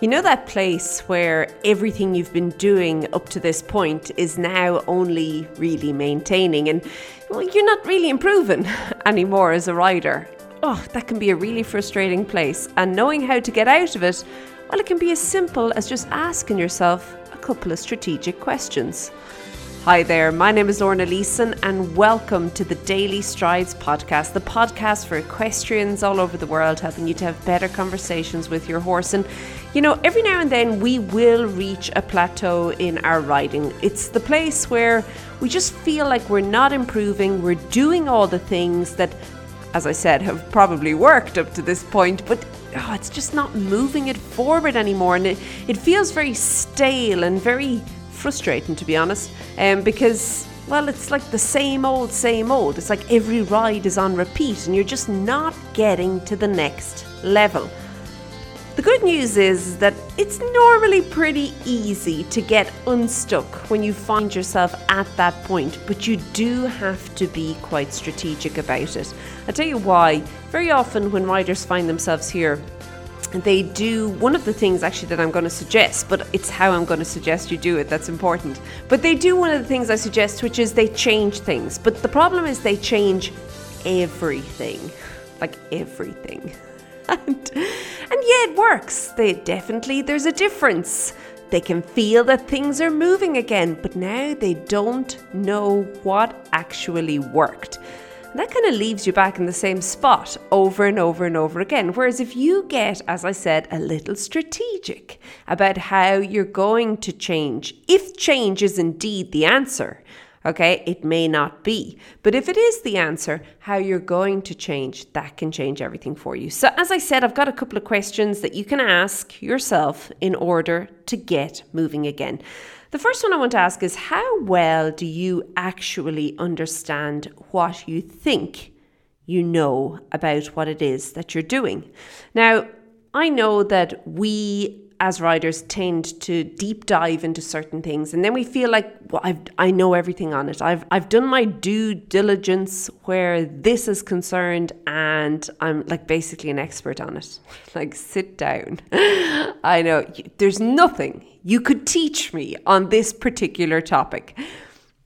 You know that place where everything you've been doing up to this point is now only really maintaining and well, you're not really improving anymore as a rider? Oh, that can be a really frustrating place. And knowing how to get out of it, well, it can be as simple as just asking yourself a couple of strategic questions. Hi there, my name is Lorna Leeson, and welcome to the Daily Strides podcast, the podcast for equestrians all over the world, helping you to have better conversations with your horse. And you know, every now and then we will reach a plateau in our riding. It's the place where we just feel like we're not improving, we're doing all the things that, as I said, have probably worked up to this point, but oh, it's just not moving it forward anymore. And it, it feels very stale and very frustrating, to be honest, um, because well, it's like the same old, same old. It's like every ride is on repeat and you're just not getting to the next level. The good news is that it's normally pretty easy to get unstuck when you find yourself at that point, but you do have to be quite strategic about it. I'll tell you why. Very often, when riders find themselves here, they do one of the things actually that I'm going to suggest, but it's how I'm going to suggest you do it that's important. But they do one of the things I suggest, which is they change things. But the problem is they change everything, like everything. And, and yeah, it works. They definitely there's a difference. They can feel that things are moving again, but now they don't know what actually worked. And that kind of leaves you back in the same spot over and over and over again. Whereas if you get, as I said, a little strategic about how you're going to change, if change is indeed the answer, Okay, it may not be. But if it is the answer, how you're going to change, that can change everything for you. So, as I said, I've got a couple of questions that you can ask yourself in order to get moving again. The first one I want to ask is How well do you actually understand what you think you know about what it is that you're doing? Now, I know that we as riders tend to deep dive into certain things and then we feel like well I've, I know everything on it. I've, I've done my due diligence where this is concerned and I'm like basically an expert on it. Like sit down. I know there's nothing you could teach me on this particular topic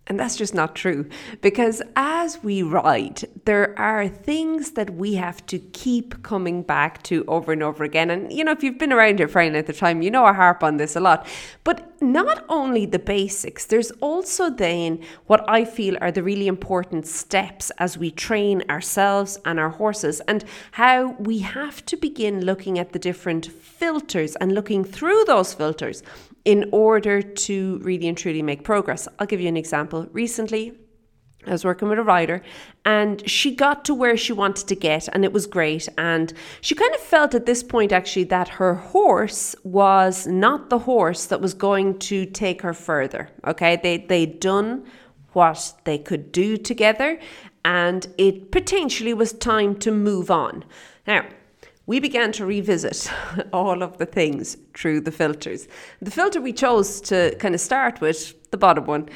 and that's just not true because as we ride, there are things that we have to keep coming back to over and over again. And you know, if you've been around here for any length of time, you know I harp on this a lot. But not only the basics, there's also then what I feel are the really important steps as we train ourselves and our horses, and how we have to begin looking at the different filters and looking through those filters in order to really and truly make progress. I'll give you an example. Recently, I was working with a rider and she got to where she wanted to get and it was great. And she kind of felt at this point actually that her horse was not the horse that was going to take her further. Okay. They, they'd done what they could do together and it potentially was time to move on. Now, we began to revisit all of the things through the filters. The filter we chose to kind of start with, the bottom one,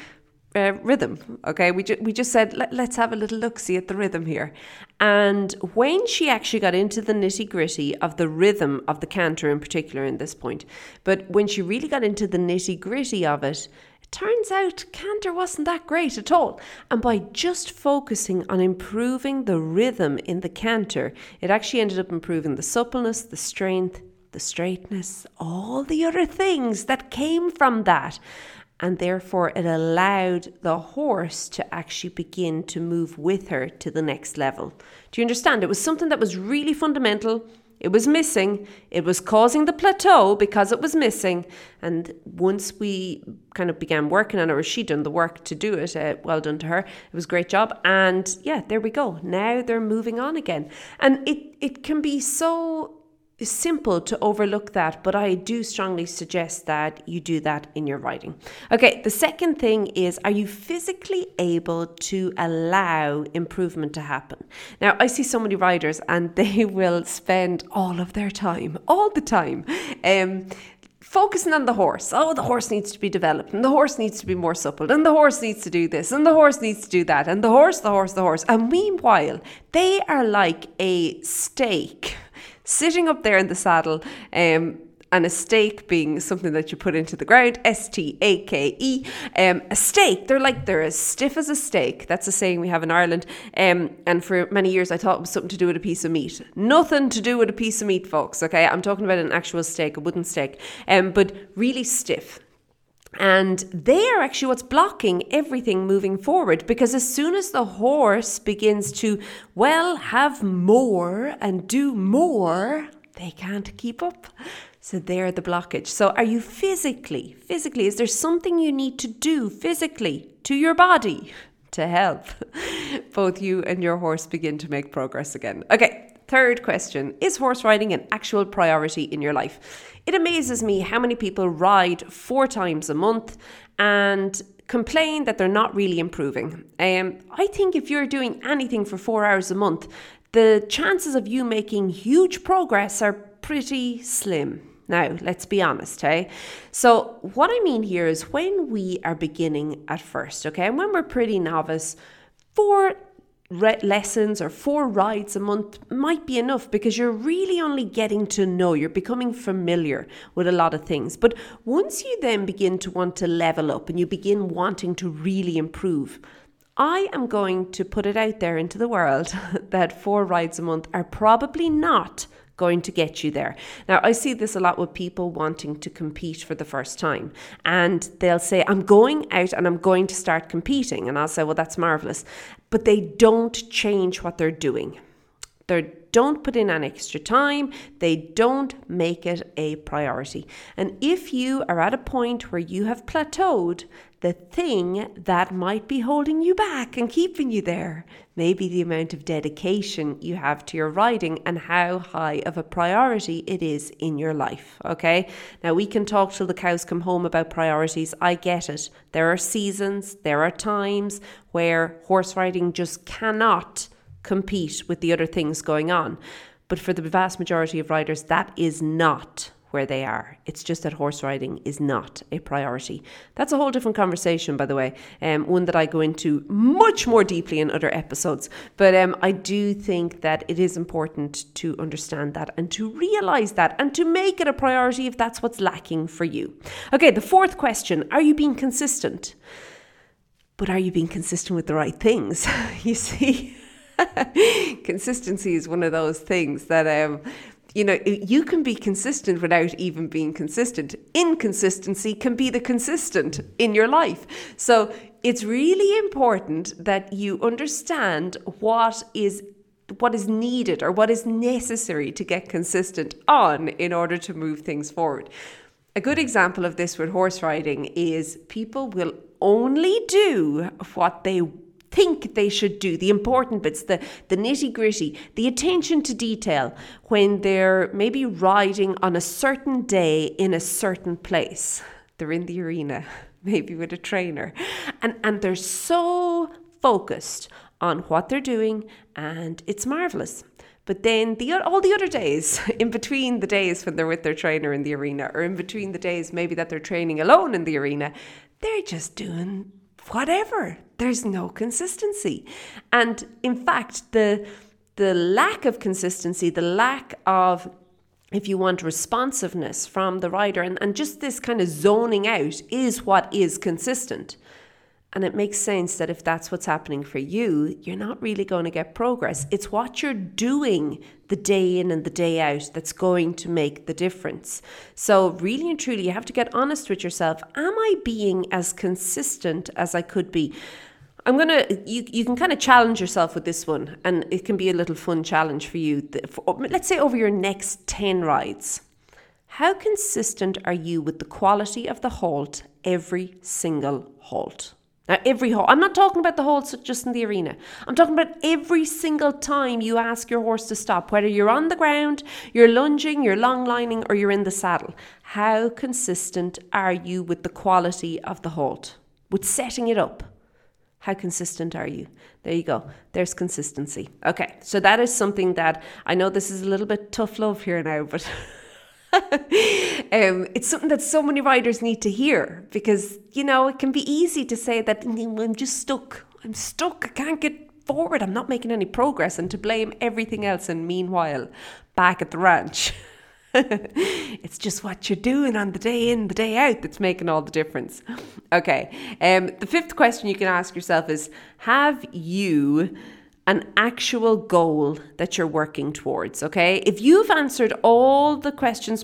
uh, rhythm. Okay, we, ju- we just said, Let, let's have a little look see at the rhythm here. And when she actually got into the nitty gritty of the rhythm of the canter in particular in this point, but when she really got into the nitty gritty of it, Turns out canter wasn't that great at all. And by just focusing on improving the rhythm in the canter, it actually ended up improving the suppleness, the strength, the straightness, all the other things that came from that. And therefore, it allowed the horse to actually begin to move with her to the next level. Do you understand? It was something that was really fundamental it was missing. It was causing the plateau because it was missing. And once we kind of began working on it, or she done the work to do it, uh, well done to her. It was a great job. And yeah, there we go. Now they're moving on again. And it, it can be so simple to overlook that, but I do strongly suggest that you do that in your writing. Okay, the second thing is are you physically able to allow improvement to happen? Now, I see so many riders and they will spend all of their time, all the time, um, focusing on the horse. Oh, the horse needs to be developed, and the horse needs to be more supple, and the horse needs to do this, and the horse needs to do that, and the horse, the horse, the horse. And meanwhile, they are like a stake sitting up there in the saddle, um, and a stake being something that you put into the ground, S T A K E. Um, a stake, they're like, they're as stiff as a stake. That's a saying we have in Ireland. Um, and for many years, I thought it was something to do with a piece of meat. Nothing to do with a piece of meat, folks, okay? I'm talking about an actual stake, a wooden stake, um, but really stiff. And they are actually what's blocking everything moving forward because as soon as the horse begins to, well, have more and do more, they can't keep up. So they're the blockage. So are you physically, physically, is there something you need to do physically to your body to help both you and your horse begin to make progress again? Okay, third question Is horse riding an actual priority in your life? It amazes me how many people ride four times a month and complain that they're not really improving. Um, I think if you're doing anything for four hours a month, the chances of you making huge progress are pretty slim. Now, let's be honest, hey? So, what I mean here is when we are beginning at first, okay, and when we're pretty novice, four re- lessons or four rides a month might be enough because you're really only getting to know, you're becoming familiar with a lot of things. But once you then begin to want to level up and you begin wanting to really improve, I am going to put it out there into the world that four rides a month are probably not going to get you there. Now, I see this a lot with people wanting to compete for the first time, and they'll say, I'm going out and I'm going to start competing. And I'll say, Well, that's marvelous. But they don't change what they're doing. They don't put in an extra time, they don't make it a priority. And if you are at a point where you have plateaued, the thing that might be holding you back and keeping you there may be the amount of dedication you have to your riding and how high of a priority it is in your life. Okay, now we can talk till the cows come home about priorities. I get it. There are seasons, there are times where horse riding just cannot compete with the other things going on. But for the vast majority of riders, that is not where they are. It's just that horse riding is not a priority. That's a whole different conversation, by the way, um, one that I go into much more deeply in other episodes. But um, I do think that it is important to understand that and to realize that and to make it a priority if that's what's lacking for you. Okay, the fourth question Are you being consistent? But are you being consistent with the right things? you see? Consistency is one of those things that um, you know, you can be consistent without even being consistent. Inconsistency can be the consistent in your life. So it's really important that you understand what is what is needed or what is necessary to get consistent on in order to move things forward. A good example of this with horse riding is people will only do what they think they should do, the important bits, the, the nitty gritty, the attention to detail when they're maybe riding on a certain day in a certain place. They're in the arena, maybe with a trainer, and, and they're so focused on what they're doing, and it's marvelous. But then the all the other days, in between the days when they're with their trainer in the arena, or in between the days maybe that they're training alone in the arena, they're just doing whatever. There's no consistency. And in fact, the the lack of consistency, the lack of if you want responsiveness from the rider and, and just this kind of zoning out is what is consistent. And it makes sense that if that's what's happening for you, you're not really going to get progress. It's what you're doing the day in and the day out that's going to make the difference. So, really and truly, you have to get honest with yourself. Am I being as consistent as I could be? I'm gonna. You you can kind of challenge yourself with this one, and it can be a little fun challenge for you. Oh, let's say over your next ten rides, how consistent are you with the quality of the halt every single halt? Now, every halt, I'm not talking about the halts just in the arena. I'm talking about every single time you ask your horse to stop, whether you're on the ground, you're lunging, you're long lining, or you're in the saddle. How consistent are you with the quality of the halt, with setting it up? How consistent are you? There you go. There's consistency. Okay, so that is something that I know this is a little bit tough love here now, but. um, it's something that so many riders need to hear because, you know, it can be easy to say that I'm just stuck. I'm stuck. I can't get forward. I'm not making any progress and to blame everything else. And meanwhile, back at the ranch, it's just what you're doing on the day in, the day out that's making all the difference. Okay. Um, the fifth question you can ask yourself is Have you an actual goal that you're working towards? Okay. If you've answered all the questions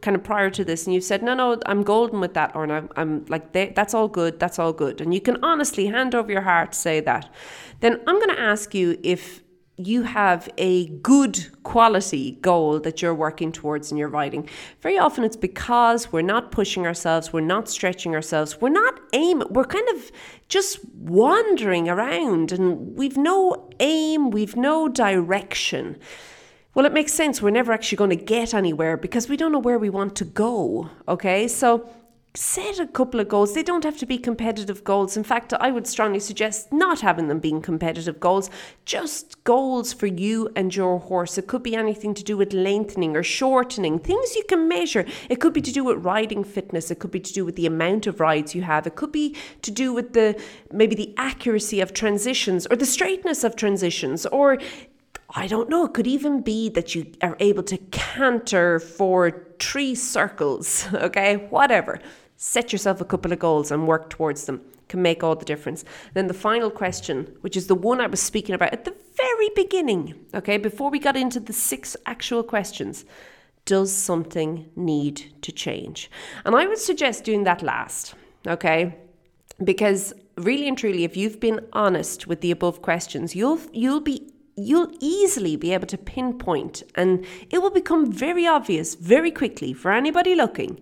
kind of prior to this and you've said no no i'm golden with that or I'm, I'm like that's all good that's all good and you can honestly hand over your heart say that then i'm going to ask you if you have a good quality goal that you're working towards in your writing. Very often it's because we're not pushing ourselves, we're not stretching ourselves, we're not aiming, we're kind of just wandering around and we've no aim, we've no direction. Well, it makes sense. We're never actually going to get anywhere because we don't know where we want to go. Okay. So set a couple of goals. They don't have to be competitive goals. In fact, I would strongly suggest not having them being competitive goals, just goals for you and your horse. It could be anything to do with lengthening or shortening, things you can measure. It could be to do with riding fitness, it could be to do with the amount of rides you have, it could be to do with the maybe the accuracy of transitions or the straightness of transitions or I don't know, it could even be that you are able to canter for three circles, okay? Whatever. Set yourself a couple of goals and work towards them. Can make all the difference. Then the final question, which is the one I was speaking about at the very beginning, okay, before we got into the six actual questions. Does something need to change? And I would suggest doing that last, okay? Because really and truly, if you've been honest with the above questions, you'll you'll be you'll easily be able to pinpoint and it will become very obvious very quickly for anybody looking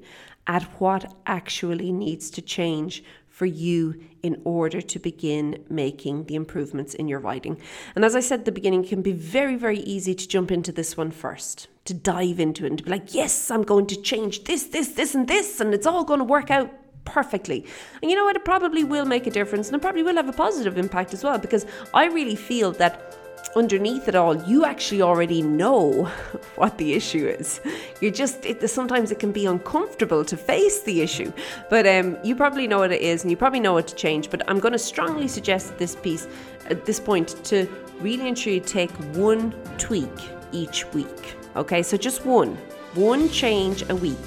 at what actually needs to change for you in order to begin making the improvements in your writing. And as I said at the beginning, can be very, very easy to jump into this one first, to dive into it and to be like, yes, I'm going to change this, this, this, and this, and it's all going to work out perfectly. And you know what? It probably will make a difference and it probably will have a positive impact as well because I really feel that underneath it all, you actually already know what the issue is. You just it, sometimes it can be uncomfortable to face the issue, but um, you probably know what it is, and you probably know what to change. But I'm going to strongly suggest this piece, at this point, to really ensure you take one tweak each week. Okay, so just one, one change a week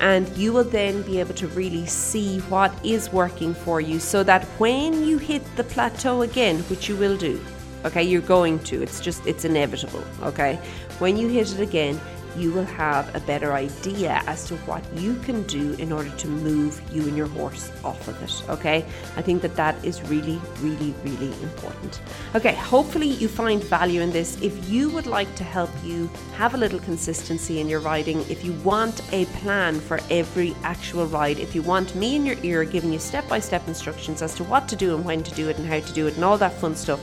and you will then be able to really see what is working for you so that when you hit the plateau again, which you will do, Okay, you're going to. It's just, it's inevitable. Okay, when you hit it again, you will have a better idea as to what you can do in order to move you and your horse off of it. Okay, I think that that is really, really, really important. Okay, hopefully you find value in this. If you would like to help you have a little consistency in your riding, if you want a plan for every actual ride, if you want me in your ear giving you step by step instructions as to what to do and when to do it and how to do it and all that fun stuff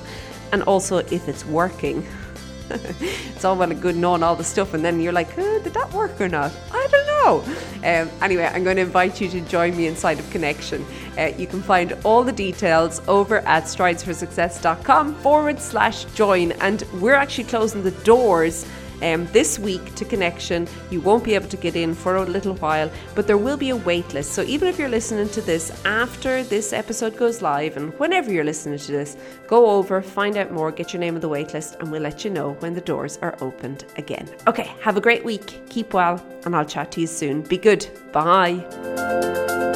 and also if it's working. it's all well and good knowing all the stuff, and then you're like, oh, did that work or not? I don't know. Um, anyway, I'm going to invite you to join me inside of Connection. Uh, you can find all the details over at stridesforsuccess.com forward slash join, and we're actually closing the doors um, this week to Connection. You won't be able to get in for a little while, but there will be a wait list. So even if you're listening to this after this episode goes live, and whenever you're listening to this, go over, find out more, get your name on the wait list, and we'll let you know when the doors are opened again. Okay, have a great week, keep well, and I'll chat to you soon. Be good. Bye.